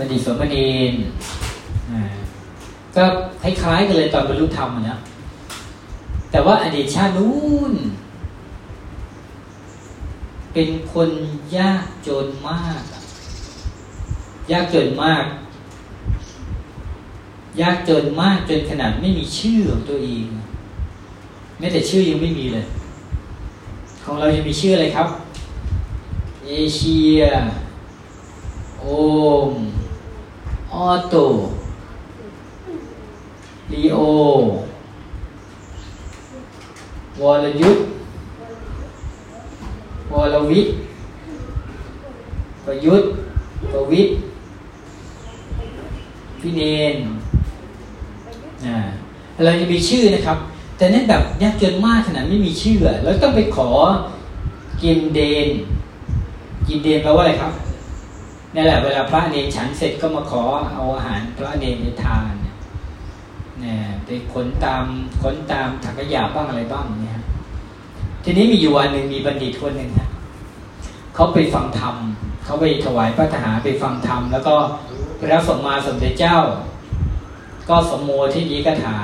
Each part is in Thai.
บัณฑิตสมณีนก็คล้ายๆกันเลยตอนบรรลุธรรมนะแต่ว่าอดีตชาตินู้นเป็นคนยากจนมาก ยากจนมาก ยากจนมากจนขนาดไม่มีชื่อของตัวเองแม้แต่ชื่อยังไม่มีเลย ของเราจะมีชื่ออะไรครับ เอเชีย โอม ออโตลีโอวอลยุทธวรวิทย์ประยุทธ์ประวิทย์พี่เนนอ่าเราจะมีชื่อนะครับ แต่นั่นแบบยากจนมากขนาดไม่มีชื่อแล้วต้องไปขอกินเดน กินเดนแปลว่าอะไรครับ นี่แหละเวลาพระเนนฉันเสร็จก็มาขอเอาอาหารพระเนนไปทานเนี่ยไปขนตามขนตามถักขยะบ้างอะไรบ้างเนี่ยทีนี้มีอยู่วันหนึ่งมีบัณฑิตคนหนึ่งนะเขาไปฟังธรรมเขาไปถวายพระทหารไปฟังธรรมแล้วก็พระสมมาสมเด็จเจ้า ก็สมโมที่นี้กถา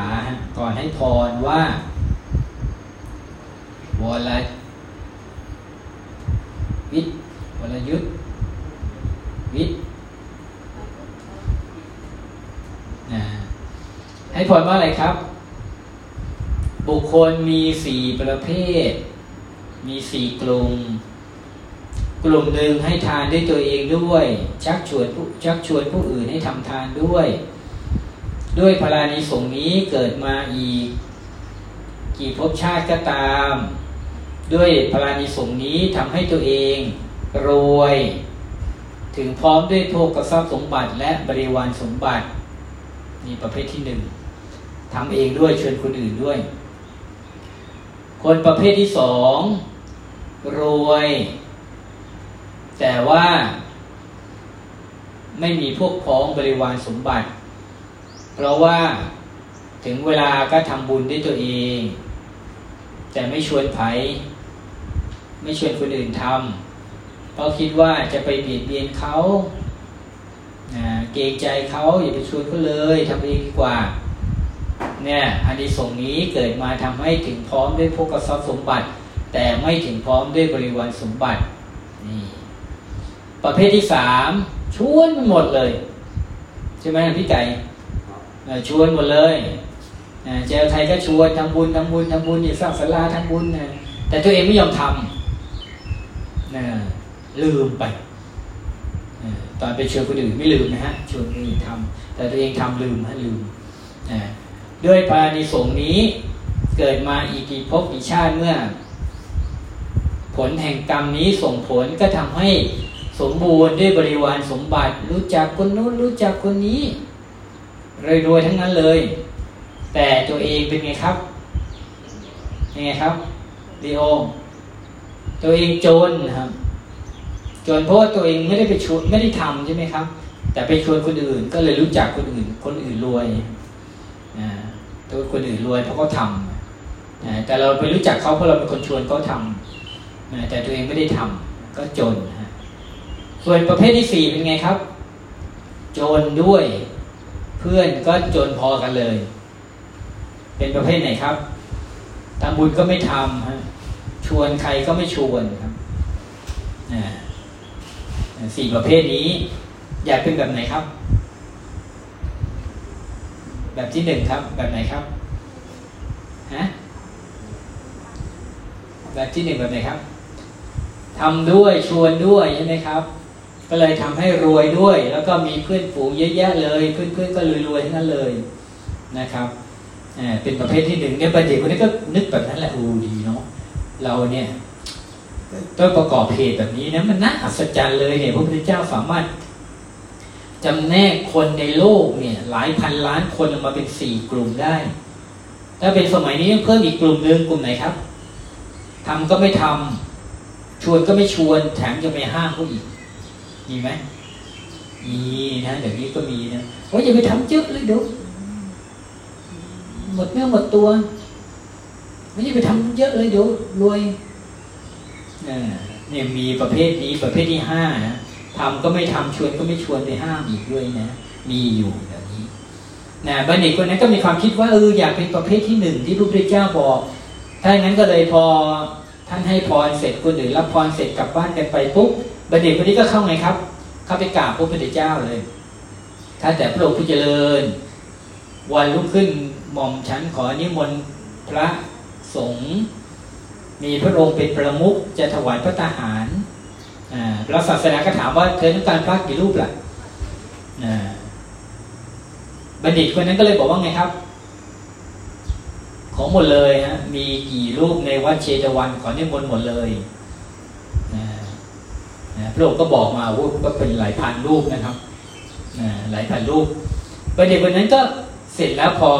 ก่อนให้พรว่าวรวิทย์วรยุทธวิทย์ ให้พรว่าอะไรครับ บุคคลมีสี่ประเภท มีสี่กลุ่ม กลุ่มหนึ่งให้ทานด้วยตัวเองด้วย ชักชวนผู้ชักชวนผู้อื่นให้ทำทานด้วย ด้วยพลานิสงนี้เกิดมาอีก กี่ภพชาติก็ตาม ด้วยพลานิสงนี้ทำให้ตัวเองรวย ถึงพร้อมด้วยโภกทรัพย์สมบัติและบริวารสมบัตินี่ประเภทที่หนึ่ง ทำเองด้วยเชวนคนอื่นด้วย คนประเภทที่สองรวย แต่ว่า ไม่มีพวกพ้องบริวารสมบัติ เพราะว่าถึงเวลาก็ทำบุญด้วยตัวเอง แต่ไม่ชวนไผไม่ชวนคนอื่นทำเพราะคิดว่าจะไปเบียดเบียนเขาเกรงใจเขาอย่าไปชวนเขาเลยทำเองดีกว่า เนี่ยอันนี้ส่งนี้เกิดมาทำให้ถึงพร้อมด้วยพวกทรัพย์สมบัติ แต่ไม่ถึงพร้อมด้วยบริวารสมบัตินี่ประเภทที่สามชวนมันหมดเลย ใช่ไหมพี่ไก่ชวนหมดเลยเจอใครก็ชวนทำบุญทำบุญทำบุญอย่าสร้างศาลาทำบุญนะแต่ตัวเองไม่ยอมทำนะลืมไปตอนไปชวนคนอื่นไม่ลืมนะฮะชวนคนอื่นทำแต่ตัวเองทำลืมฮะลืม ด้วยปาณิสงนี้เกิดมาอีกกี่ภพกี่ชาติเมื่อ ผลแห่งกรรมนี้ส่งผลก็ทำให้สมบูรณ์ด้วยบริวารสมบัติ รู้จักคนนู้นรู้จักคนนี้รวยๆทั้งนั้นเลย แต่ตัวเองเป็นไงครับยังไงครับดีโอตัวเองจนครับจนเพราะตัวเองไม่ได้ไปชวนไม่ได้ทำใช่ไหมครับ แต่ไปชวนคนอื่นก็เลยรู้จักคนอื่น คนอื่นรวย ตัวคนอื่นรวยเพราะเขาทำแต่เราไปรู้จักเขาเพราะเราเป็นคนชวนเขาทำแต่ตัวเองไม่ได้ทำก็จนส่วนประเภทที่สี่เป็นไงครับ จนด้วย เพื่อนก็จนพอกันเลย เป็นประเภทไหนครับทำบุญก็ไม่ทำฮะชวนใครก็ไม่ชวนครับสี่ประเภทนี้ อยากเป็นแบบไหนครับ แบบที่หนึ่งครับ แบบไหนครับฮะแบบที่หนึ่งแบบไหนครับทำด้วยชวนด้วยใช่ไหมครับ ก็เลยทำให้รวยด้วย แล้วก็มีเพื่อนฝูงเยอะแยะเลยเพื่อนๆก็รวยๆทั้งนั้นเลยนะครับเป็นประเภทที่หนึ่งเนี่ยประเด็นคนนี้ก็นึกแบบนั้นแหละอูดีเนาะเราเนี่ยต้องประกอบเหตุแบบนี้นะมันน่าอัศจรรย์เลยเนี่ยพระพุทธเจ้าสามารถ จำแนกคนในโลกเนี่ย หลายพันล้านคนมาเป็นสี่กลุ่มได้ ถ้าเป็นสมัยนี้เพิ่มอีกกลุ่มหนึ่งกลุ่มไหนครับทำก็ไม่ทำชวนก็ไม่ชวน แถมจะไม่ห้ามเขาอีก มีไหมมีนะเดี๋ยวนี้ก็มีนะโอ้ยอย่าไปทำเยอะเลยเดี๋ยวหมดเนื้อหมดตัว ไม่ใช่ไปทำเยอะเลยเดี๋ยวรวยเนี่ยมีประเภทนี้ประเภทที่ห้านะ ทำก็ไม่ทำชวนก็ไม่ชวนไปห้ามอีกด้วยนะ มีอยู่แบบนี้นะบัณฑิตคนนั้นก็มีความคิดว่าเอออยากเป็นประเภทที่หนึ่งที่พระพุทธเจ้าบอก ถ้าอย่างนั้นก็เลยพอท่านให้พรเสร็จคนอื่นรับพรเสร็จกลับบ้านกันไปปุ๊บบัณฑิตคนนี้ก็เข้าไงครับ เข้าไปกราบพระพุทธเจ้าเลยถ้าแต่พระองค์ผู้เจริญ วันรุ่งขึ้นหม่อมฉันขอนิมนต์พระสงฆ์มีพระองค์เป็นประมุขจะถวายพระทหาร พระศาสนาก็ถามว่าเธอต้องการพระกี่รูปล่ะบัณฑิตคนนั้นก็เลยบอกว่าไงครับ ของหมดเลยฮะมีกี่รูปในวัดเชตวันขอนิมนต์หมดเลยพระองค์ก็บอกมาว่าก็เป็นหลายพันรูปนะครับหลายพันรูปบัณฑิตคนนั้นก็เสร็จแล้วพอ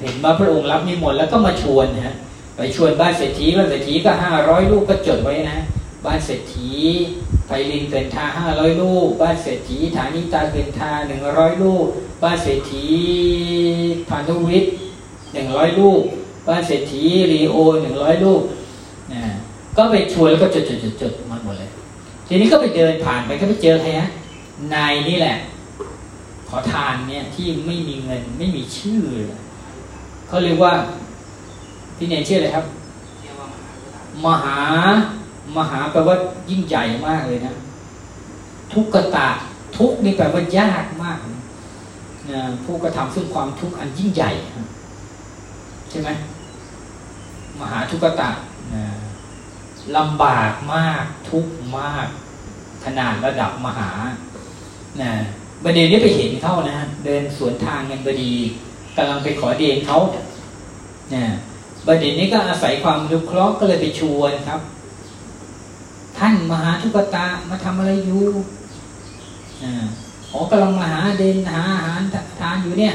เห็นว่าพระองค์รับนิมนต์แล้วก็มาชวนฮะไปชวนบ้านเศรษฐีบ้านเศรษฐีก็ห้าร้อยลูกก็จดไว้นะ บ้านเศรษฐีไพลินเกินทาห้าร้อยลูก บ้านเศรษฐีฐานิตาเกินทาหนึ่งร้อยลูก บ้านเศรษฐีพันธุวิทย์หนึ่งร้อยลูก บ้านเศรษฐีรีโอหนึ่งร้อยลูกนะก็ไปชวนแล้วก็จดจดจดจดมาหมดเลย ทีนี้ก็ไปเดินผ่านไปก็ไปเจอใครฮะนายนี่แหละ ขอทานเนี่ยที่ไม่มีเงินไม่มีชื่อเขาเรียกว่าพี่เนชื่ออะไรครับ มหา มหาแปลว่ายิ่งใหญ่มากเลยนะ ทุกขตาทุกนี่แปลว่ายากมากนะผู้กระทำซึ่งความทุกข์อันยิ่งใหญ่ใช่ไหมมหาทุกขตาลำบากมากทุกมาก ขนาดระดับมหานะบดีนี้ไปเห็นเขานะเดินสวนทางกันบดีกำลังไปขอเดนเขาเนี่ยบัณฑิตนี้ก็อาศัยความรุเคราะห์ก็เลยไปชวนครับ ท่านมหาทุกตามาทำอะไรอยู่อ๋อกำลังมาหาเดนหาอาหารทานอยู่เนี่ย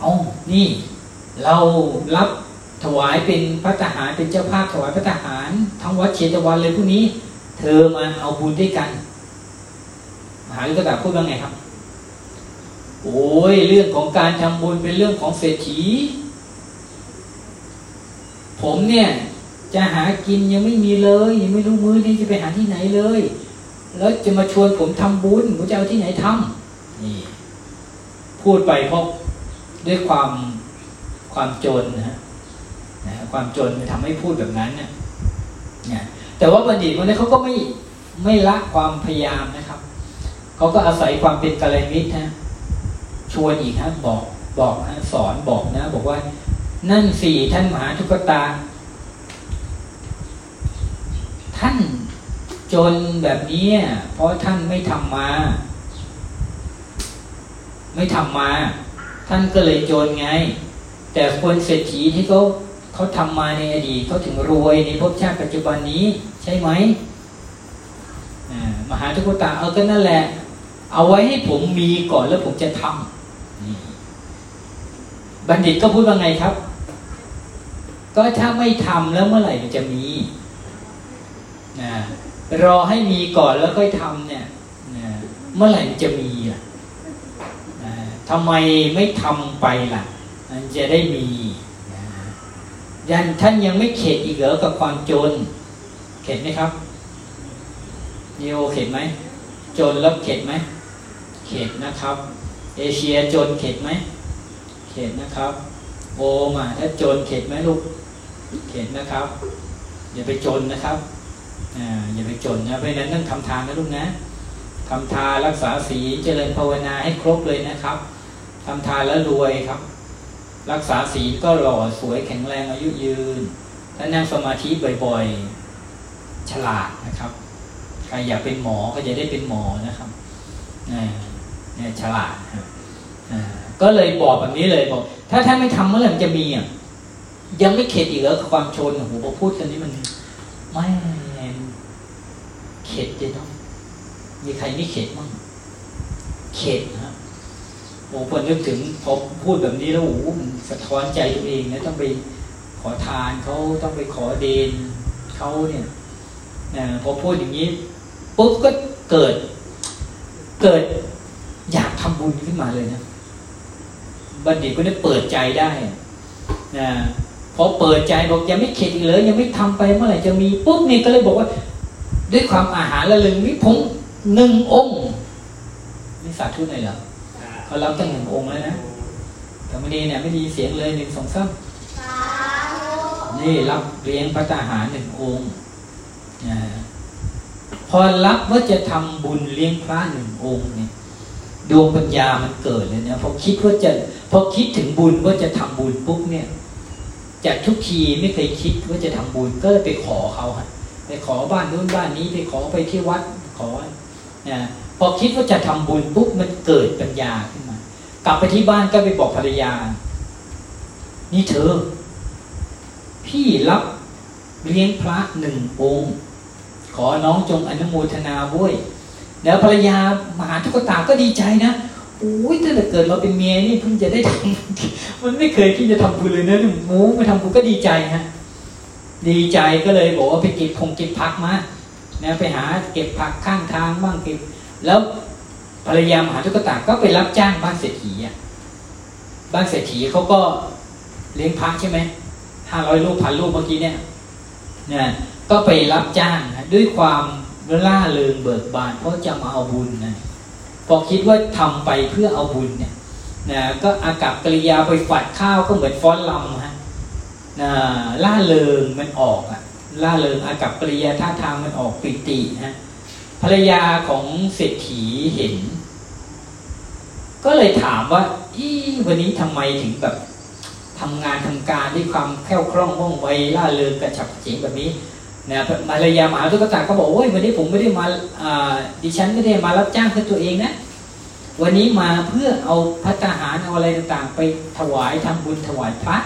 เอานี่ เรารับถวายเป็นพระทหารเป็นเจ้าภาพถวายพระทหาร ทั้งวัดเชตวันเลยพวกนี้ เธอมาเอาบุญด้วยกัน มหาลุกตาพูดว่าไงครับ โอ้ยเรื่องของการทำบุญเป็นเรื่องของเศรษฐี ผมเนี่ย จะหากินยังไม่มีเลย ยังไม่รู้มือนี้จะไปหาที่ไหนเลย แล้วจะมาชวนผมทำบุญผมจะเอาที่ไหนทำนี่พูดไปเพราะด้วยความความจนนะฮะความจนทำให้พูดแบบนั้นเนี่ยแต่ว่าบัณฑิตคนนี้เขาก็ไม่ไม่ละความพยายามนะครับเขาก็อาศัยความเป็นกัลยาณมิตรนะชวนอีกฮะบอกบอกนะสอนบอกนะ บอกว่า นั่นสี่ท่านมหาทุกตา ท่านจนแบบนี้เพราะท่านไม่ทำมา ไม่ทำมา ท่านก็เลยจนไง แต่คนเศรษฐีที่เขาเขาทำมาในอดีตเขาถึงรวยในภพชาติปัจจุบันนี้ ใช่ไหมมหาทุกตาเอาก็นั่นแหละ เอาไว้ให้ผมมีก่อนแล้วผมจะทำบัณฑิตก็พูดว่าไงครับ ก็ถ้าไม่ทำแล้วเมื่อไหร่มันจะมี นะรอให้มีก่อนแล้วค่อยทำเนี่ยนะเมื่อไหร่จะมีล่ะนะทำไมไม่ทำไปล่ะ มันจะได้มีนะยันท่านยังไม่เข็ดอีกเหรอกับความจน เข็ดไหมครับเยโอเข็ดไหมจนแล้วเข็ดไหมเข็ดนะครับ เอเชียจนเข็ดไหมเข็ดนะครับ โอมาถ้าจนเข็ดไหมลูกเข็นนะครับอย่าไปจนนะครับ อย่าไปจนนะเพราะนั้นต้องทำทานนะลูกนะทำทานรักษาศีลเจริญภาวนาให้ครบเลยนะครับทำทานแล้วรวยครับ รักษาศีลก็หล่อสวยแข็งแรงอายุยืนถ้านั่งสมาธิบ่อยๆ ฉลาดนะครับใครอยากเป็นหมอก็จะได้เป็นหมอนะครับเนี่ยฉลาดก็เลยบอกแบบนี้เลยบอก ถ้าท่านไม่ทำเมื่อไหร่มันจะมีอะยังไม่เข็ดอีกเหรอความชนโอ้โหพอพูดกันนี้มันไม่ ข็ดเลยเนาะมีใครไม่เข็ดมั้งเข็ดนะโอ้พอนึกถึงพอพูดแบบนี้แล้วโอ้โหสะท้อนใจตัวเองนะต้องไปขอทานเขาต้องไปขอเดนเขาเนี่ยนะพอพูดอย่างนี้ปุ๊บก็เกิด เกิดอยากทำบุญขึ้นมาเลยนะบัณฑิตก็ได้เปิดใจได้นะพอเปิดใจบอกยังไม่เข็ดอีกเลยยังไม่ทำไปเมื่อไหร่จะมีปุ๊บนี่ก็เลยบอกว่า ด้วยความอาหารละลึงวิพงหนึ่งองค์นี่สาธุหน่อยเหรอเขารับตั้งหนึ่งองค์แล้วนะแต่ไม่ดีเนี่ยไม่ดีเสียงเลยหนึ่งสองสามนี่รับเลี้ยงพระทหารหนึ่งองค์พอรับว่าจะทำบุญเลี้ยงพระหนึ่งองค์เนี่ยดวงปัญญามันเกิดเลยเนี่ยพอคิดว่าจะพอคิดถึงบุญว่าจะทำบุญปุ๊บเนี่ยจากทุกทีไม่เคยคิดว่าจะทำบุญก็ไปขอเขาฮะ ไปขอบ้านนู้นบ้านนี้ไปขอไปที่วัดขอนะพอคิดว่าจะทำบุญปุ๊บมันเกิดปัญญาขึ้นมา กลับไปที่บ้านก็ไปบอกภรรยา นี่เธอ พี่รับเลี้ยงพระหนึ่งองค์ ขอน้องจงอนุโมทนาด้วยแล้วภรรยามหาทุกตาก็ดีใจนะโอ้ยถ้าเกิดเราเป็นเมียนี่เพิ่งจะได้ทำมันไม่เคยที่จะทำบุญเลยนะหมูม่ทำบุญก็ดีใจฮะ ดีใจก็เลยบอกว่าไปเก็บพงเก็บผักมานะไปหาเก็บผักข้างทางบ้างเก็บ แล้วภรรยามหาทุกตาก็ไปรับจ้างบ้านเศรษฐีอะบ้านเศรษฐีเขาก็เลี้ยงพักใช่ไหมห้าร้อยลูกพันลูกเมื่อกี้เนี่ยนะก็ไปรับจ้างนะด้วยความล่าเริงเบิกบาน เพราะจะมาเอาบุญนะพอคิดว่าทำไปเพื่อเอาบุญเนี่ยนะก็อากับกริยาไปฝัดข้าวก็เหมือนฟ้อนลำฮะ ล่าเริงมันออกอะล่าเริงอากับกริยาท่าทางมันออกปิติฮะภรรยาของเศรษฐีเห็น ก็เลยถามว่าอีวันนี้ทำไมถึงแบบทำงานทำการด้วยความแคล่วคล่องว่องไวล่าเริงกระฉับเฉงแบบนี้นะมารยามหาตุกตาก็บอกโอ้ยวันนี้ผมไม่ได้มาดิฉันไม่ได้มารับจ้างเพื่อตัวเองนะ วันนี้มาเพื่อเอาพัฒหารเอาอะไรต่างๆ ไปถวายทำบุญถวายพระ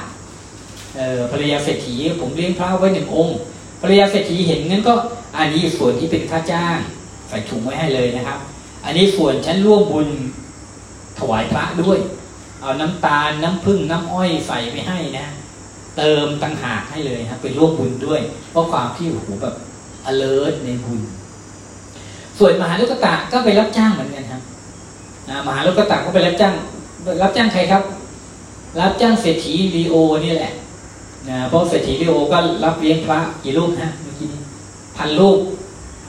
ภรรยาเศรษฐีผมเลี้ยงพระไว้หนึ่งองค์ภรรยาเศรษฐีเห็นงั้นก็อันนี้ส่วนที่เป็นค่าจ้างใส่ถุงไว้ให้เลยนะครับ อันนี้ส่วนฉันร่วมบุญถวายพระด้วย เอาน้ำตาลน้ำผึ้งน้ำอ้อยใส่ไปให้นะ เติมต่างหากให้เลยครับเป็นร่วมบุญด้วย เพราะความที่โอ้โหแบบ alert ในบุญ ส่วนมหาลูกตะก็ไปรับจ้างเหมือนกันครับมหาลูกตะก็ไปรับจ้าง รับจ้างใครครับ รับจ้างเศรษฐีลีโอนี่แหละ นะเพราะเศรษฐีลีโอก็รับเลี้ยงพระกี่ลูกฮะเมื่อกี้นี้พันลูก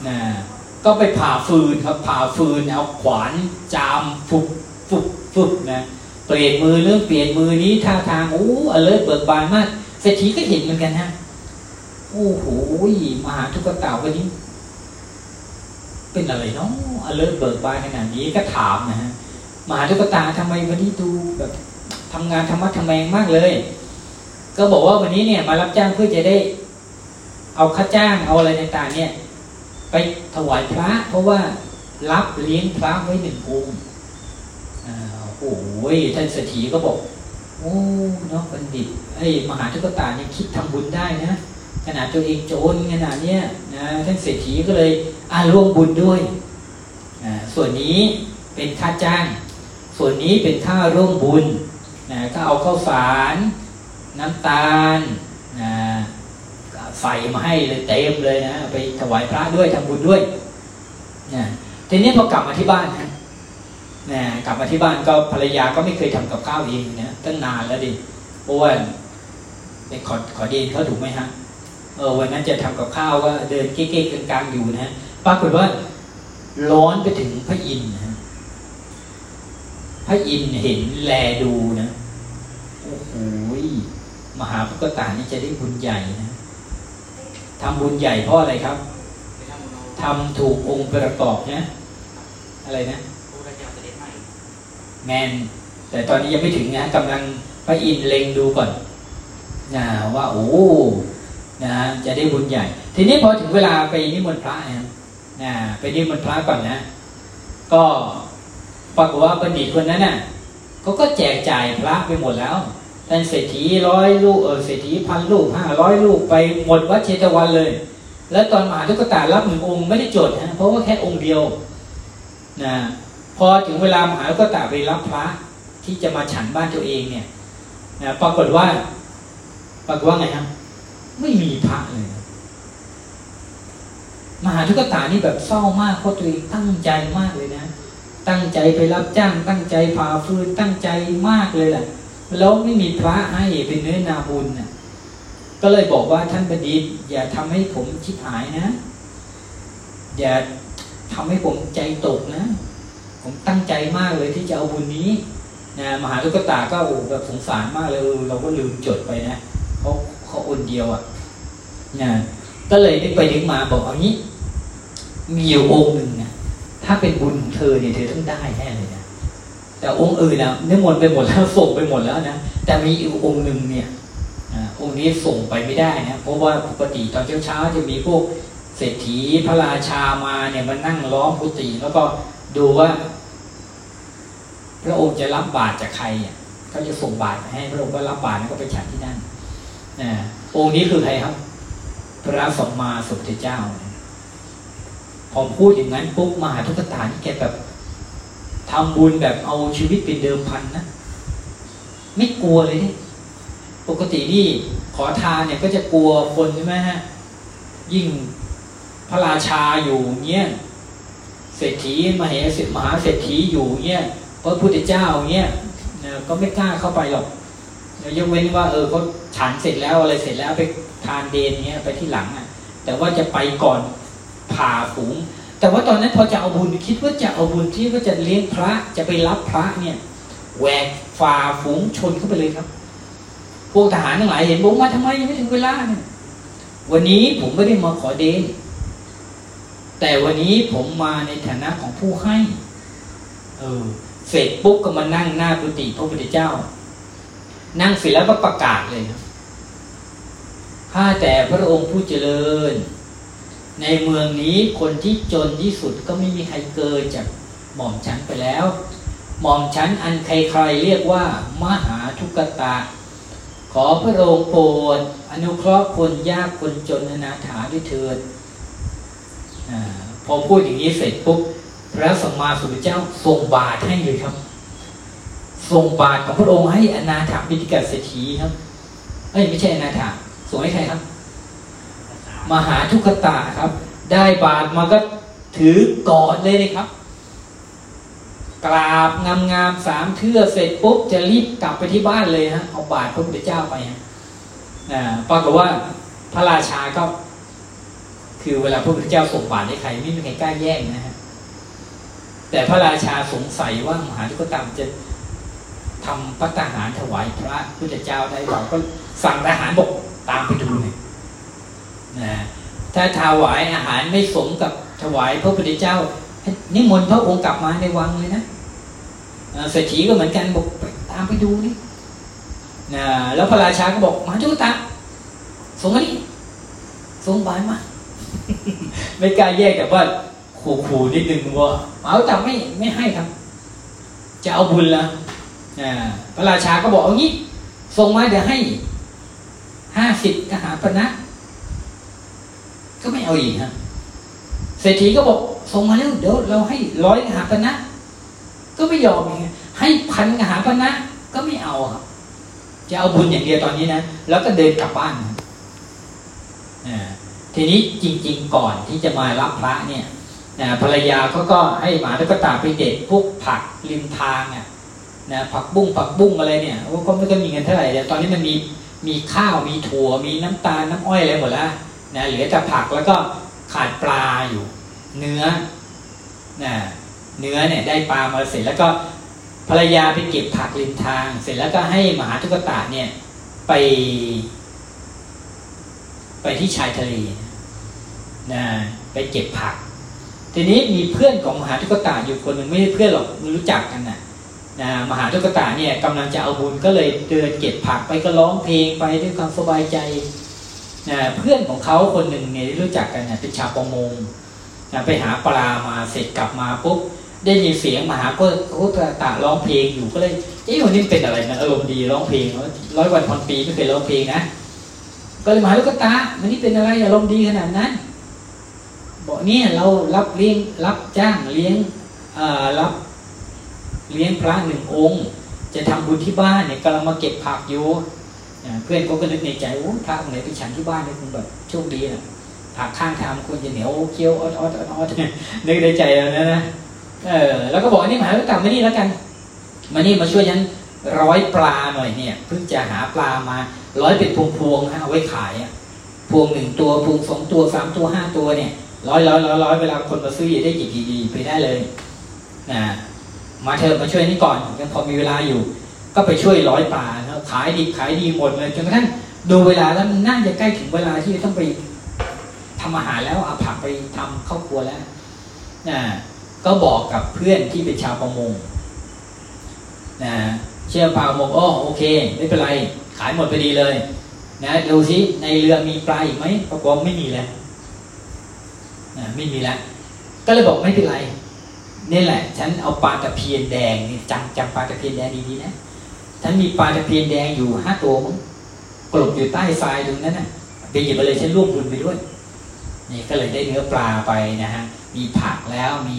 นะก็ไปผ่าฟืนครับผ่าฟืนเอาขวานจามฟุบฟุบฟุบนะเปลี่ยนมือเรื่องเปลี่ยนมือนี้ท่าทางโอ้อเลิศเบิกบานมากเศรษฐีก็เห็นเหมือนกันฮะโอ้โหมหาทุกข์เต่าวันนี้ เป็นอะไรเนาะอเลิศเบิกบานขนาดนี้ก็ถามนะฮะมหาทุกตาทำไมวันนี้ดูแบบทำงานธรรมะทำแมงมากเลย ก็บอกว่าวันนี้เนี่ยมารับจ้างเพื่อจะได้ เอาค่าจ้างเอาอะไรต่างๆ เนี่ย ไปถวายพระ เพราะว่ารับเลี้ยงพระไว้หนึ่งองค์โอ้ยท่านเศรษฐีก็บอก โอ้เนาะบัณฑิตไอ้มหาทุกตาเนี่ยคิดทำบุญได้นะขนาดตัวเองโจรขนาดเนี้ยนะท่านเศรษฐีก็เลยอาร่วมบุญด้วยส่วนนี้เป็นค่าจ้าง ส่วนนี้เป็นค่าร่วมบุญนะก็เอาข้าวสาร น้ำตาลนะใส่มาให้เลยเต็มเลยนะไปถวายพระด้วยทำบุญด้วยนะทีนี้พอกลับมาที่บ้านนะนะกลับมาที่บ้านก็ภรรยาก็ไม่เคยทำกับข้าวเองนะตั้งนานแล้วดิเพราะว่าเป็นขอขอเดนเขาถูกไหมฮะเออวันนั้นจะทำกับข้าวก็เดินเก๊กๆกลางๆอยู่นะปรากฏว่าร้อนไปถึงพระอินทร์นะพระอินทร์เห็นแลดูนะโอ้โห มหาพุทธตานี่จะได้บุญใหญ่นะทำบุญใหญ่เพราะอะไรครับทำถูกองค์ประกอบนะอะไรนะแมนแต่ตอนนี้ยังไม่ถึงนะกำลังพระอินเล็งดูก่อนนะว่าโอ้นะจะได้บุญใหญ่ ทีนี้พอถึงเวลาไปนิมนต์พระนะนะไปนิมนต์พระก่อนนะ ก็ปรากฏว่าบัณฑิตคนนั้นน่ะเขาก็แจกจ่ายพระไปหมดแล้ว ท่านเศรษฐีร้อยลูกเออเศรษฐีพันลูกห้าร้อยลูกไปหมดวัดเชตวันเลย แล้วตอนมหาทุกตารับหนึ่งองค์ไม่ได้จดฮะเพราะว่าแค่องค์เดียวนะพอถึงเวลามหาก็ตาไปรับพระที่จะมาฉันบ้านตัวเองเนี่ยนะปรากฏว่า ปรากฏว่าไงครับไม่มีพระเลย มหาทุกตานี่แบบเศร้ามากเพราะตัวเองตั้งใจมากเลยนะ ตั้งใจไปรับจ้าง ตั้งใจผ่าฟืนตั้งใจมากเลยแหละ แล้วไม่มีพระให้เป็นเนื้อนาบุญน่ะก็เลยบอกว่าท่านบดีอย่าทำให้ผมชิบหายนะ อย่าทำให้ผมใจตกนะ ผมตั้งใจมากเลยที่จะเอาบุญนี้นะมหาลูกตาก็โอ้แบบสงสารมากเลยเราก็ลืมจดไปนะเขาเขาอนเดียวอะ่ะนะก็เลยได้ไปนึกมาบอกเอางี้ มีอยู่องค์หนึ่งนะถ้าเป็นบุญของเธอเนี่ยเธอต้องได้แน่เลยนะ แต่องค์อื่นนะนิมนต์ไปหมดแล้วส่งไปหมดแล้วนะแต่มีอีกองค์หนึ่งเนี่ยองค์นี้ส่งไปไม่ได้นะเพราะว่าปกติตอนเช้าๆจะมีพวกเศรษฐีพระราชามาเนี่ยมานั่งล้อมกุฏิแล้วก็ดูว่า พระองค์จะรับบาตรจากใครเนี่ยเขาจะส่งบาตรให้ พระองค์ก็รับบาตรแล้วก็ไปฉันที่นั่นนะองค์นี้คือใครครับ พระสัมมาสัมพุทธเจ้าพอพูดอย่างนั้นปุ๊บมหาทุกตาที่แกแบบ ทำบุญแบบเอาชีวิตเป็นเดิมพันนะไม่กลัวเลยนี่ปกตินี่ขอทานเนี่ยก็จะกลัวคนใช่ไหมฮะยิ่งพระราชาอยู่เงี้ยเศรษฐีมเหสิมหาเศรษฐีอยู่เงี้ยพระพุทธเจ้าเงี้ยก็ไม่กล้าเข้าไปหรอกยกเว้นว่าเออเขาฉันเสร็จแล้วอะไรเสร็จแล้วไปทานเดนเงี้ยไปที่หลังอะ แต่ว่าจะไปก่อนผ่าฝูง แต่ว่าตอนนั้นพอจะเอาบุญคิดว่าจะเอาบุญที่ว่าจะเลี้ยงพระจะไปรับพระเนี่ยแหวกฝ่าฝูงชนเข้าไปเลยครับ พวกทหารทั้งหลายเห็นบอกมาทำไมยังไม่ถึงเวลาเนี่ยวันนี้ผมไม่ได้มาขอเดนแต่วันนี้ผมมาในฐานะของผู้ให้ เออเสร็จปุ๊บก็มานั่งหน้ากุฏิพระพุทธเจ้า นั่งเสร็จแล้วก็ประกาศเลยครับข้าแต่พระองค์ผู้เจริญ ในเมืองนี้คนที่จนที่สุดก็ไม่มีใครเกินจากหม่อมฉันไปแล้ว หม่อมฉันอันใครๆเรียกว่ามหาทุกตาขอพระองค์โปรดอนุเคราะห์คนยากคนจนอนาถาด้วยเถิดอพอพูดอย่างนี้เสร็จปุ๊บพระสัมมาสัมพุทธเจ้าส่งบาตรให้เลยครับส่งบาตรของพระองค์ให้อนาถาบิณกเศรษฐีครับเอ้ยไม่ใช่อนาถาส่งให้ใครครับ มหาทุกขตาครับ ได้บาตรมาก็ถือกอดเลยนะครับ กราบงามงามสามเทื่อเสร็จปุ๊บจะรีบกลับไปที่บ้านเลยฮะเอาบาตรพระพุทธเจ้าไปฮะปรากฏว่าพระราชาก็คือเวลาพระพุทธเจ้าส่งบาตรให้ใครไม่มีใครกล้าแย่งนะฮะแต่พระราชาสงสัยว่ามหาทุกตามจะทำพัตหารถวายพระพุทธเจ้าได้เราก็สั่งทหารบอกตามไปดูหน่ย นะถ้าถวายอาหารไม่สมกับถวายพระพุทธเจ้านิมนต์พระองค์กลับมาในวังเลยนะเศรษฐีก็เหมือนกันบอกตามไปดูนี่นะแล้วพระราชาก็บอกมาจุตาส่งมานี่ส่งบายมาไม่กล้าแยกแต่ว่าขู่ๆนิดนึงว่าเอาแต่ไม่ไม่ให้ครับ จะเอาบุญละพระราชาก็บอกเอางี้ส่งมาเดี๋ยวให้ห้าสิบกหาปณะ ก็ไม่เอาอีกฮะเศรษฐีก็บอกส่งมาแล้วเดี๋ยวเราให้ร้อยกหาปณะก็ไม่ยอมไงให้พันกหาปณะก็ไม่เอาครับจะเอาบุญอย่างเดียวตอนนี้นะแล้วก็เดินกลับบ้านทีนี้จริง ๆ ก่อนที่จะมารับพระเนี่ยภรรยาเขาก็ให้หมาแล้วก็ตาไปเด็ดพวกผักริมทางอะนะผักบุ้งผักบุ้งอะไรเนี่ยก็ไม่ก็มีเงินเท่าไหร่แต่ตอนนี้มันมีมีข้าวมีถั่วมีน้ำตาลน้ำอ้อยอะไรหมดแล้ว นะเหลือแต่ผักแล้วก็ขาดปลาอยู่ เนื้อนะเนื้อเนี่ยได้ปลามาเสร็จแล้วก็ภรรยาไปเก็บผักริมทาง เสร็จแล้วก็ให้มหาทุกตาเนี่ยไป ไปที่ชายทะเลนะไปเก็บผัก ทีนี้มีเพื่อนของมหาทุกตาอยู่คนหนึ่งไม่ใช่เพื่อนหรอกรู้จักกันนะนะมหาทุกตาเนี่ยกำลังจะเอาบุญก็เลยเดินเก็บผักไปก็ร้องเพลงไปด้วยความสบายใจ เพื่อนของเขาคนหนึ่งเนี่ยรู้จักกันเนี่ยเป็นชาวประมงนะไปหาปลามาเสร็จกลับมาปุ๊บได้ยินเสียงมหาก็ุตตาร้องเพลงอยู่ก็เลยเอ้วันนี้เป็นอะไรมันอารมณ์ดีร้องเพลงร้อยวันพันปีไม่เคยร้องเพลงนะก็เลยมหาลูกตามันนี่เป็นอะไรอารมณ์ดีขนาดนั้นบอกเนี่ยเรารับเลี้ยงรับจ้างเลี้ยงรับเลี้ยงพระหนึ่งองค์ จะทำบุญที่บ้านเนี่ยกำลังมาเก็บผักอยู่ เพื่อนเขาก็นึกในใจโอ้พระองค์ไหนไปฉันที่บ้านเนี่ยคงแบบโชคดีนะผักข้างทางควรจะเหนียวเคี้ยวออดออดออดนึกในใจแล้วนะนะเออแล้วก็บอกนี่มหาก็กลับมานี่แล้วกัน มานี่มาช่วยฉันร้อยปลาหน่อยเนี่ยเพิ่งจะหาปลามาร้อยเป็นพวงๆฮะเอาไว้ขายอะพวงหนึ่งตัวพวงสองตัวสามตัวห้าตัวเนี่ยร้อยร้อยร้อยร้อยเวลาคนมาซื้อได้กี่ดีๆไปได้เลยนะมาเถอะมาช่วยนี่ก่อนยังพอมีเวลาอยู่ ก็ไปช่วยร้อยปลาขายดีขายดีหมดเลยจนกระทั่งดูเวลาแล้วน่าจะใกล้ถึงเวลาที่ต้องไปทำอาหารแล้วเอาผักไปทำเข้าวครัวแล้วนะก็บอกกับเพื่อนที่เป็นชาวประมงนะเชื่อปลาประมงอ้อโอเค ไม่เป็นไร ขายหมดไปดีเลย นะดูซิในเรือมีปลาอีกไหมปรากฏไม่มีแล้วนะไม่มีแล้วก็เลยบอกไม่เป็นไรนี่แหละ ฉันเอาปลาตะเพียนแดงนี่จำจำปลาตะเพียนแดงดีๆนะ ฉันมีปลาตะเพียนแดงอยู่ห้าตัวมั้งกลบอยู่ใต้ทรายตรงนั้นน่ะไปหยิบมาเลยฉันร่วมบุญไปด้วยนี่ก็เลยได้เนื้อปลาไปนะฮะมีผักแล้วมี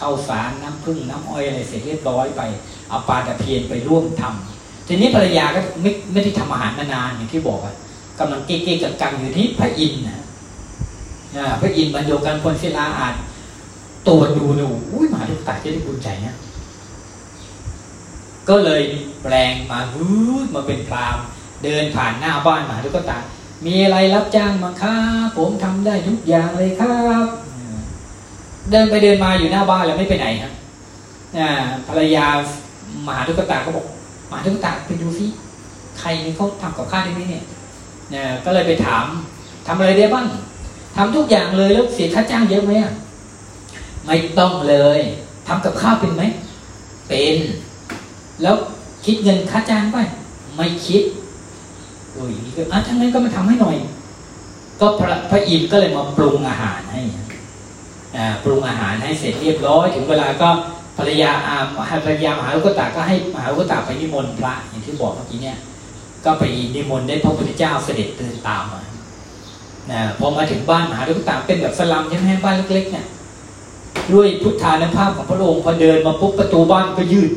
ข้าวสารน้ำผึ้งน้ำอ้อยอะไรเสร็จเรียบร้อยไป เอาปลาตะเพียนไปร่วมทำทีนี้ภรรยาก็ไม่ไม่ได้ทำอาหารมานานอย่างที่บอกอะกำลังเก๊กๆกังๆอยู่ที่พระอินทร์นะพระอินทร์บรรยกันพลศิลาอาจตัวจดูหนูอุ้ยมาทุกตาจะได้บุญใจนะก็เลย แปลงมาวูดมาเป็นพรามเดินผ่านหน้าบ้านมาทุกตามีอะไรรับจ้างมาครับผมทำได้ทุกอย่างเลยครับ เดินไปเดินมาอยู่หน้าบ้านแล้วไม่ไปไหนครับภรรยามหาทุกตาก็บอกมหาทุกตาไปดูซิใครนี่เขาทำกับข้าวได้ไหมเนี่ยเนี่ยก็เลยไปถามทำอะไรได้บ้างทำทุกอย่างเลยแล้วเสียค่าจ้างเยอะไหมอะไม่ต้องเลยทำกับข้าวเป็นไหมเป็น แล้ว คิดเงินค่าจ้างไปไม่คิดโอ้ยนี่ก็อะทั้งนั้นก็มาทำให้หน่อย ก็พระพระอินทร์ก็เลยมาปรุงอาหารให้ปรุงอาหารให้เสร็จเรียบร้อย ถึงเวลาก็ภรรยาอาภรรยามหาลุกตาก็ให้มหาลุกตาไปนิมนต์พระอย่างที่บอกเมื่อกี้เนี่ยก็ไปนิมนต์ได้พระพุทธเจ้าเสด็จเดินตามมานะพอมาถึงบ้านมหาลุกตาเป็นแบบสลัมใช่ไหมบ้านเล็กๆเนี่ยด้วยพุทธานุภาพของพระองค์พอเดินมาปุ๊บประตูบ้านก็ยืด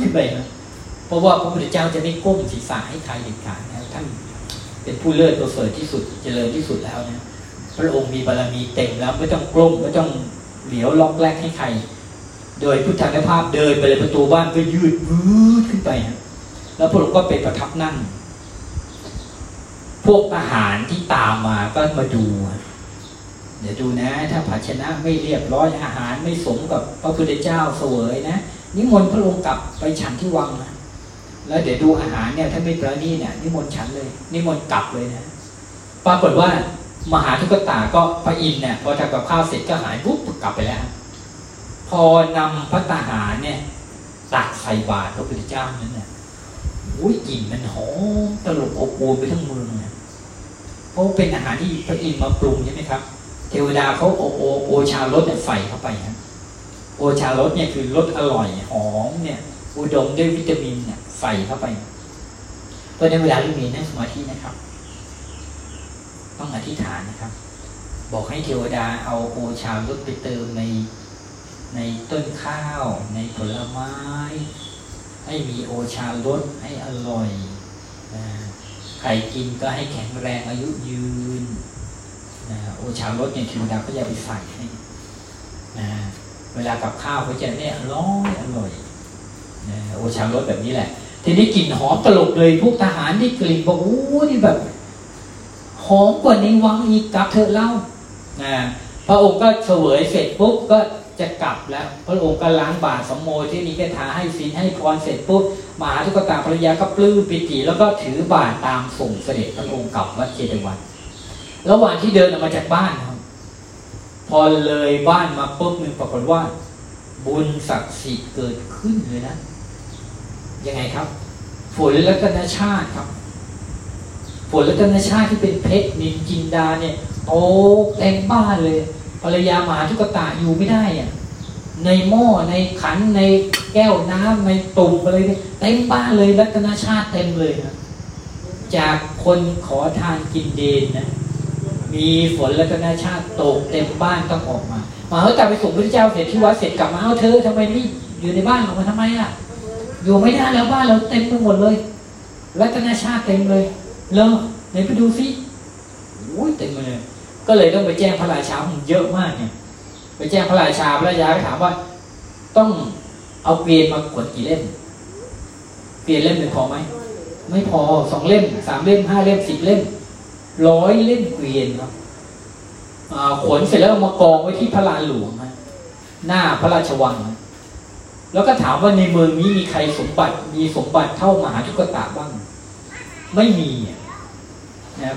ขึ้นไปนะ ราะว่าพระพุทธเจ้าจะไม่ก้มศีรษะให้ใครเด็ดขาดนะท่านเป็นผู้เลิศตัวเสริฐที่สุดเจริญที่สุดแล้วนะพระองค์มีบารมีเต็มแล้วไม่ต้องกล้มไม่ต้องเหลียวล็อกแรกให้ใคร โดยพุทธานุภาพเดินไปเลยประตูบ้านก็ยืดวืดขึ้นไปนะแล้วพระองค์ก็ไปประทับนั่ง พวกทหารที่ตามมาก็มาดู เดี๋ยวดูนะ ถ้าภาชนะไม่เรียบร้อยอาหารไม่สมกับพระพุทธเจ้าเสวยนะนิมนต์พระองค์กลับไปฉันที่วังนะ แล้วเดี๋ยวดูอาหารเนี่ยถ้าไม่ประณีเนี่ยนิมนต์ฉันเลย นิมนต์กลับเลยนะปรากฏว่ามหาทุกตาก็พระอินเนี่ยพอทำกับข้าวเสร็จก็หายปุ๊บกลับไปแล้ว พอนำพระตาหารเนี่ยตักใส่บาตรพระพุทธเจ้านั้นเนี่ยอุ้ยกลิ่นมันหอมตลบอบอวลไปทั้งเมืองเนี่ยเพราะเป็นอาหารที่พระอินทร์มาปรุงใช่ไหมครับ เทวดาเขาโอโอโอชารสเนี่ยใส่เข้าไปครับโอชารสเนี่ยคือรสอร่อยหอมเนี่ย อุดมด้วยวิตามินเนี่ย ใส่เข้าไป เพราะในเวลาที่มีนั่งสมาธินะครับ ต้องอธิษฐานนะครับ บอกให้เทวดาเอาโอชารสไปเติมในในต้นข้าว ในผลไม้ ให้มีโอชารสให้อร่อยใครกินก็ให้แข็งแรงอายุยืนโอชารสเนี่ยเทวดาก็จะไปใส่ให้เวลากับข้าวเขาจะเนี่ยอร่อยอร่อยโอชารสแบบนี้แหละ ทีนี้กลิ่นหอมตลบเลยพวกทหารที่กลิ่นบอกโอ้นี่แบบหอมกว่าในวังอีกกลับเถอเล่านะพระองค์ก็เสวยเสร็จปุ๊บก็จะกลับแล้ว พระองค์ก็ล้างบาตรสมโมที่นี้ก็ทาให้ศีลให้พรเสร็จปุ๊บมหาทุกตาภรรยาก็ปลื้มปิติแล้วก็ถือบาตตามส่งเสด็จพระองค์กลับวัดเจดีย์วันระหว่างที่เดินออกมาจากบ้านครับพอเลยบ้านมาปุ๊บนึงปรากฏว่า บุญศักดิ์สิทธิ์เกิดขึ้นเลยนะ ยังไงครับ ฝนและกนชาติครับ ฝนและกนชาติที่เป็นเพชรนินจินดาเนี่ยโตเต็มบ้านเลยภรรยาหมาทุกตาอยู่ไม่ได้อะในหม้อในขันในแก้วน้ำในตุ่มอะไรเนี่ยเต็มบ้านเลยรัตนชาติเต็มเลยนะจากคนขอทานกินเดนนะมีฝนรัตนชาติตกเต็มบ้านต้องออกมามาเขากลับไปส่งพระเจ้าเสร็จที่วัดเสร็จกลับมาเอาเธอทำไมไม่อยู่ในบ้านออกมาทำไมอะ อยู่ไม่ได้แล้วบ้านเราเต็มไปหมดเลยรัตนชาติเต็มเลยเลยไหนไปดูสิโอ้ยเต็มเลย ก็เลยต้องไปแจ้งพระราชาเยอะมากเนี่ยไปแจ้งพระราชาพระราชาถามว่า ต้องเอาเกวียนมากดกี่เล่มเกวียนเล่มหนึ่งพอไหมไม่พอสองเล่มสามเล่มห้าเล่มสิบเล่มร้อยเล่มเกวียนครับขนเสร็จแล้วเอามากองไว้ที่พระลานหลวงหน้าพระราชวัง แล้วก็ถามว่าในเมืองนี้มีใครสมบัติมีสมบัติเท่ามหาทุกตะบ้าง ไม่มี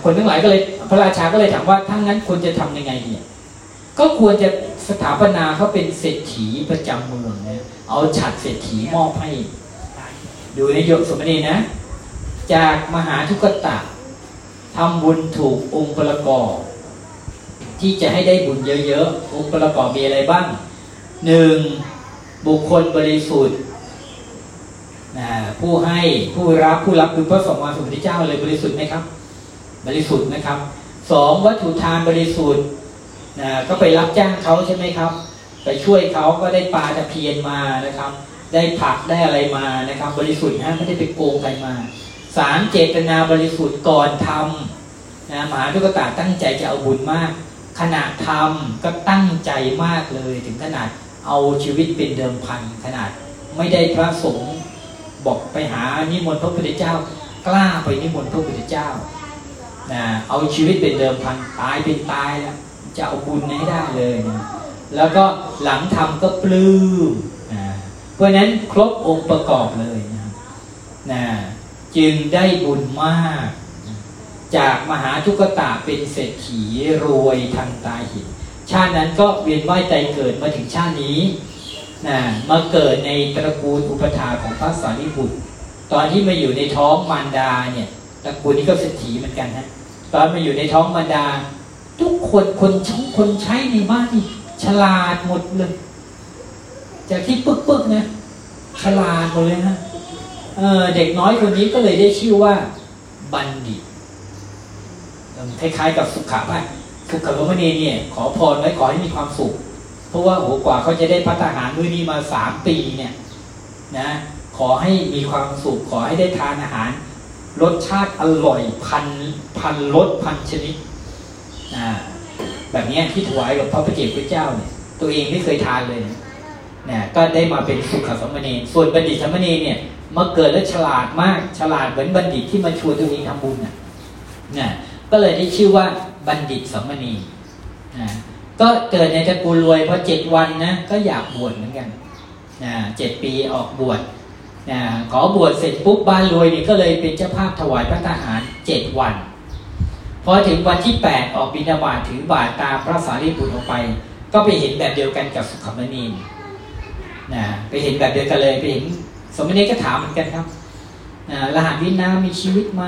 คนทั้งหลายก็เลยพระราชาก็เลยถามว่าถ้างั้นควรจะทำยังไงดีก็ควรจะสถาปนาเขาเป็นเศรษฐีประจำเมืองนะเอาฉัดเศรษฐีมอบให้ ดูในยกสมณีนะ จากมหาทุกตะทำบุญถูกองค์ประกอบ ที่จะให้ได้บุญเยอะๆองค์ประกอบมีอะไรบ้างหนึ่ง บุคคลบริสุทธิ์ผู้ให้ผู้รับผู้รับคือพระสมมาสมุทรเจ้าเลยบริสุทธิ์ไหมครับ บริสุทธิ์นะครับสองวัตถุทานบริสุทธิ์ก็ไปรับจ้างเขาใช่ไหมครับ ไปช่วยเขาก็ได้ปลาตะเพียนมานะครับ ได้ผักได้อะไรมานะครับ บริสุทธิ์นะไม่ได้ไปโกงใครมาสามเจตนาบริสุทธิ์ก่อนทำนะมหาทุกตาตั้งใจจะเอาบุญมาก ขณะทำก็ตั้งใจมากเลยถึงขนาด เอาชีวิตเป็นเดิมพันขนาด ไม่ได้พระสงฆ์บอกไปหานิมนต์พระพุทธเจ้า กล้าไปนิมนต์พระพุทธเจ้านะเอาชีวิตเป็นเดิมพันตายเป็นตายแล้วจะเอาบุญให้ได้เลยนะแล้วก็หลังทำก็ปลื้มนะเพราะนั้นครบองค์ประกอบเลยนะนะจึงได้บุญมาก จากมหาทุกตาเป็นเศรษฐีรวยทันตาหิน ชาตินั้นก็เวียนว่ายใจเกิดมาถึงชาตินี้นะมาเกิดในตระกูลอุปถาของพระสารีบุตร ตอนที่มาอยู่ในท้องมารดาเนี่ยตระกูลนี้ก็เศรษฐีเหมือนกันนะตอนมาอยู่ในท้องมารดา ทุกคนคนช่องคนใช้ในบ้านนี่ฉลาดหมดเลยจากที่ปึ๊กๆนะฉลาดหมดเลยนะเเด็กน้อยคนนี้ก็เลยได้ชื่อว่าบัณฑิตคล้ายๆกับสุขะป่ะ สุขะมณีเนี่ย ขอพรไว้ขอให้มีความสุข เพราะว่าโหกว่าเขาจะได้พัฒหารมื้อนี้มาสามปีเนี่ยนะขอให้มีความสุขขอให้ได้ทานอาหาร รสชาติอร่อยพันพันรสพันชนิดนะแบบนี้ที่ถวายกับพระพุทธเจ้าเนี่ย ตัวเองไม่เคยทานเลยเนี่ยก็ได้มาเป็นสุขสมณีส่วนบัณฑิตสมณีเนี่ยมาเกิดแล้วฉลาดมากฉลาดเหมือนบัณฑิตที่มาชวนตัวเองทำบุญน่ะนะก็เลยได้ชื่อว่า บัณฑิตสมณีนะก็เกิดในตระกูลรวยพอเจ็ดวันนะก็อยากบวชเหมือนกันนะเจ็ดปีออกบวชนะขอบวชเสร็จปุ๊บบ้านรวยนี่ก็เลยเป็นเจ้าภาพถวายพระทหารเจ็ดวัน พอถึงวันที่แปดออกบิณฑบาตถือบาตรตาพระสารีบุตรออกไป ก็ไปเห็นแบบเดียวกันกับสุขมณีนะไปเห็นแบบเดียวกันเลยไปเห็นสมณีก็ถามเหมือนกันครับนะรหัสวินามีชีวิตไหม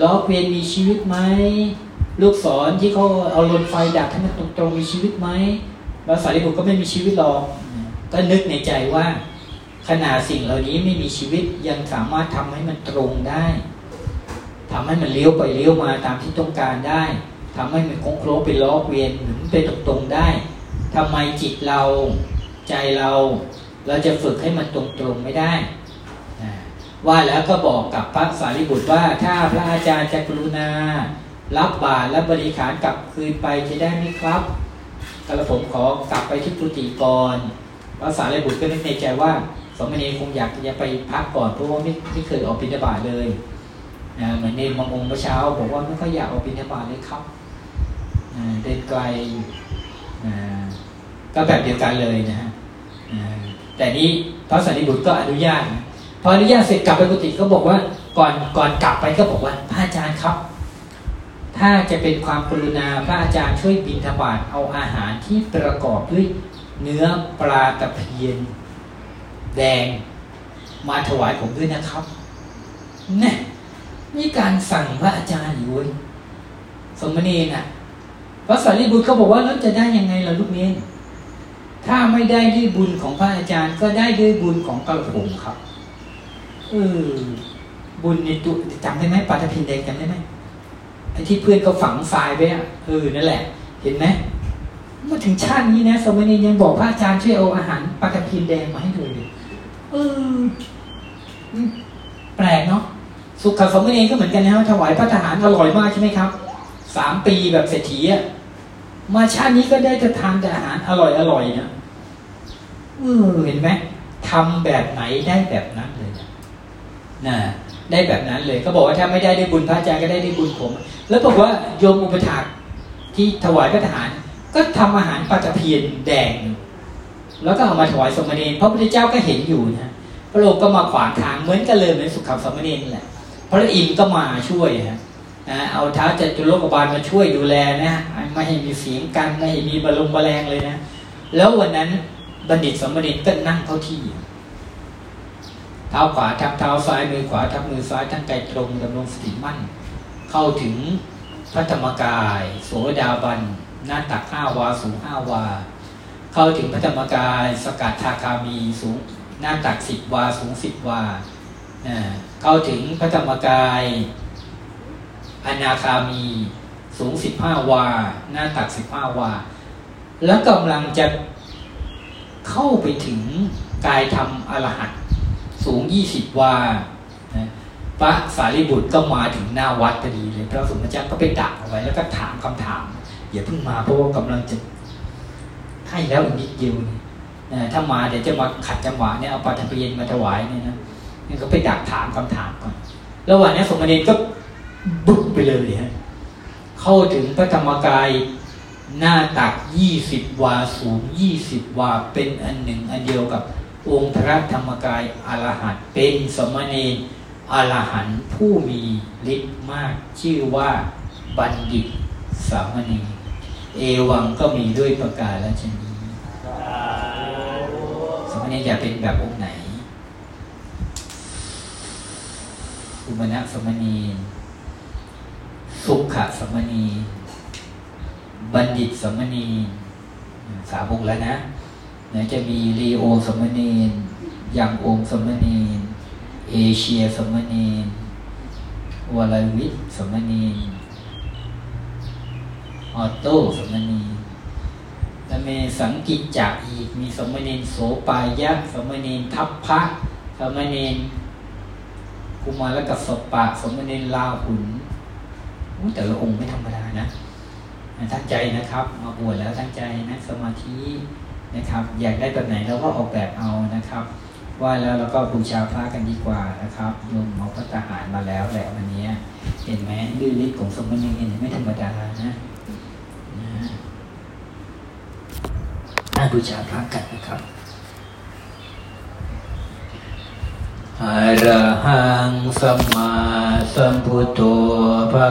ล้อเกวียนมีชีวิตไหม ลูกศรที่เขาเอาลนไฟดักให้มันตรงๆมีชีวิตไหมแล้วสารีบุตรก็ไม่มีชีวิตหรอกก็นึกในใจว่า ขนาดสิ่งเหล่านี้ไม่มีชีวิตยังสามารถทำให้มันตรงได้ทำให้มันเลี้ยวไปเลี้ยวมาตามที่ต้องการได้ทำให้มันโค้งโคลเป็นล้อเวียนหมุนไปตรงๆได้ทำไมจิตเราใจเราเราจะฝึกให้มันตรงๆไม่ได้ว่าแล้วก็บอกกับพระสารีบุตรว่าถ้าพระอาจารย์จะกรุณา รับบาตรและบริขารกลับคืนไปจะได้ไหมครับกระผมขอกลับไปที่กุฏิก่อนพระสารีบุตรก็นึกในใจว่า สมณีคงอยากจะไปพักก่อนเพราะว่าไม่ไม่เคยออกบิณฑบาตเลยนะเหมือนเนรมงงเมื่อเช้าบอกว่าไม่ค่อยอยากออกบิณฑบาตเลยครับเดินไกลก็แบบเดียวกันเลยนะฮะแต่นี้พระสารีบุตรก็อนุญาตพออนุญาตเสร็จกลับไปกุฏิก็บอกว่าก่อนก่อนกลับไปก็บอกว่าพระอาจารย์ครับ ถ้าจะเป็นความกรุณาพระอาจารย์ช่วยบินทบาทเอาอาหารที่ประกอบด้วยเนื้อปลาตะเพียน แดงมาถวายผมด้วยนะครับนี่นี่การสั่งพระอาจารย์อยู่สมณีน่ะพระสารีบุตรเขาบอกว่าแล้วจะได้ยังไงล่ะลูกเนนถ้าไม่ได้ด้วยบุญของพระอาจารย์ ก็ได้ด้วยบุญของกระผมครับเออบุญในตัวจำได้ไหมปาฐพินแดงจำได้ไหม ที่เพื่อนเขาฝังทรายไว้อะเออนั่นแหละ เห็นไหมมาถึงชาตินี้นะสมัยนี้ยังบอกพระอาจารย์ช่วยเอาอาหารปาฐพินแดงมาให้ดูดิเออแปลกเนาะสุขสมณีก็เหมือนกันนะถวายพระทหารอร่อยมากใช่ไหมครับสามปีแบบเศรษฐีอะมาชาตินี้ก็ได้จะทานแต่อาหารอร่อยอร่อยนะเออเห็นไหมทำแบบไหนได้แบบนั้นเลยนะ ได้แบบนั้นเลยก็บอกว่าถ้าไม่ได้ได้บุญพระอาจารย์ก็ได้ได้บุญผม แล้วบอกว่าโยมอุปถากทที่ถวายพระทหาร ก็ทำอาหารปลาตะเพียนแดง แล้วก็เอามาถวายสมณีพระพุทธเจ้าก็เห็นอยู่นะพระองค์ก็มาขวางทางเหมือนกันเลยเหมือนสุขขับสมณีนแหละพระอินทร์ก็มาช่วยนะเอาเท้าจตุโลกบาลมาช่วยดูแลนะไม่ให้มีเสียงกันไม่ให้มีบาลงบาแรงเลยนะแล้ววันนั้นบัณฑิตสมณีก็นั่งเข้าที่ เท้าขวาทับเท้าซ้ายมือขวาทับมือซ้ายทั้งกายตรงดำรงสติมั่น เข้าถึงพระธรรมกาย โสดาบันหน้าตักห้าวาสูงห้าวา เข้าถึงพระธรรมกาย สกัดทาคามีสูงหน้าตักสิบวาสูงสิบวาเข้าถึงพระธรรมกายอนาคามีสูงสิบห้าวา หน้าตักสิบห้าวา แล้วกำลังจะเข้าไปถึงกายธรรมอรหัต สูงยี่สิบวาพระสารีบุตรก็มาถึงหน้าวัดพอดีเลย พระสมเด็จก็ไปดักเอาไว้แล้วก็ถามคำถามอย่าเพิ่งมาเพราะว่ากำลังจะให้แล้วอีกนิดเดียวนะถ้ามาเดี๋ยวจะมาขัดจังหวะเนี่ยเอาปาฐเพียนมาถวายเนี่ยนะนี่ก็ไปดักถามคำถามก่อนระหว่างนี้สมเด็จก็บึ้งไปเลยฮะเข้าถึงพระธรรมกายหน้าตักยี่สิบวาสูงยี่สิบวาเป็นอันหนึ่งอันเดียวกับ องค์พระธรรมกายอรหันต์เป็นสมณีอรหันต์ผู้มีฤทธิ์มากชื่อว่าบัณฑิตสามณีเอวังก็มีด้วยประกาศและชนีสมณีอยากเป็นแบบองค์ไหน อุมณะสมณีสุขะสมณี บัณฑิตสมณีสาบุกแล้วนะ นะจะมีรีโอสมณียังองสมณีเอเชียสมณีวลวิทสมณีออโต้สมณีแล้วมีสังกิจจะอีกมีสมณีโสปายะสมณีทัพพระสมณีกุมารกับสปะ สมณีลาหุนแต่ละองค์ไม่ธรรมดานะตั้งใจนะครับ มาบวชแล้วตั้งใจนะสมาธิ นะครับ อยากได้แบบไหนเราก็ออกแบบเอานะครับ ว่าแล้วเราก็บูชาพระกันดีกว่านะครับโยมอพระทหารมาแล้วแหละวันนี้เห็นไหมด้วยฤทธิ์ของสมณีเห็นไม่ธรรมดานะนะบูชาพระกันนะครับอรหังสัมมาสัมพุทโธภะ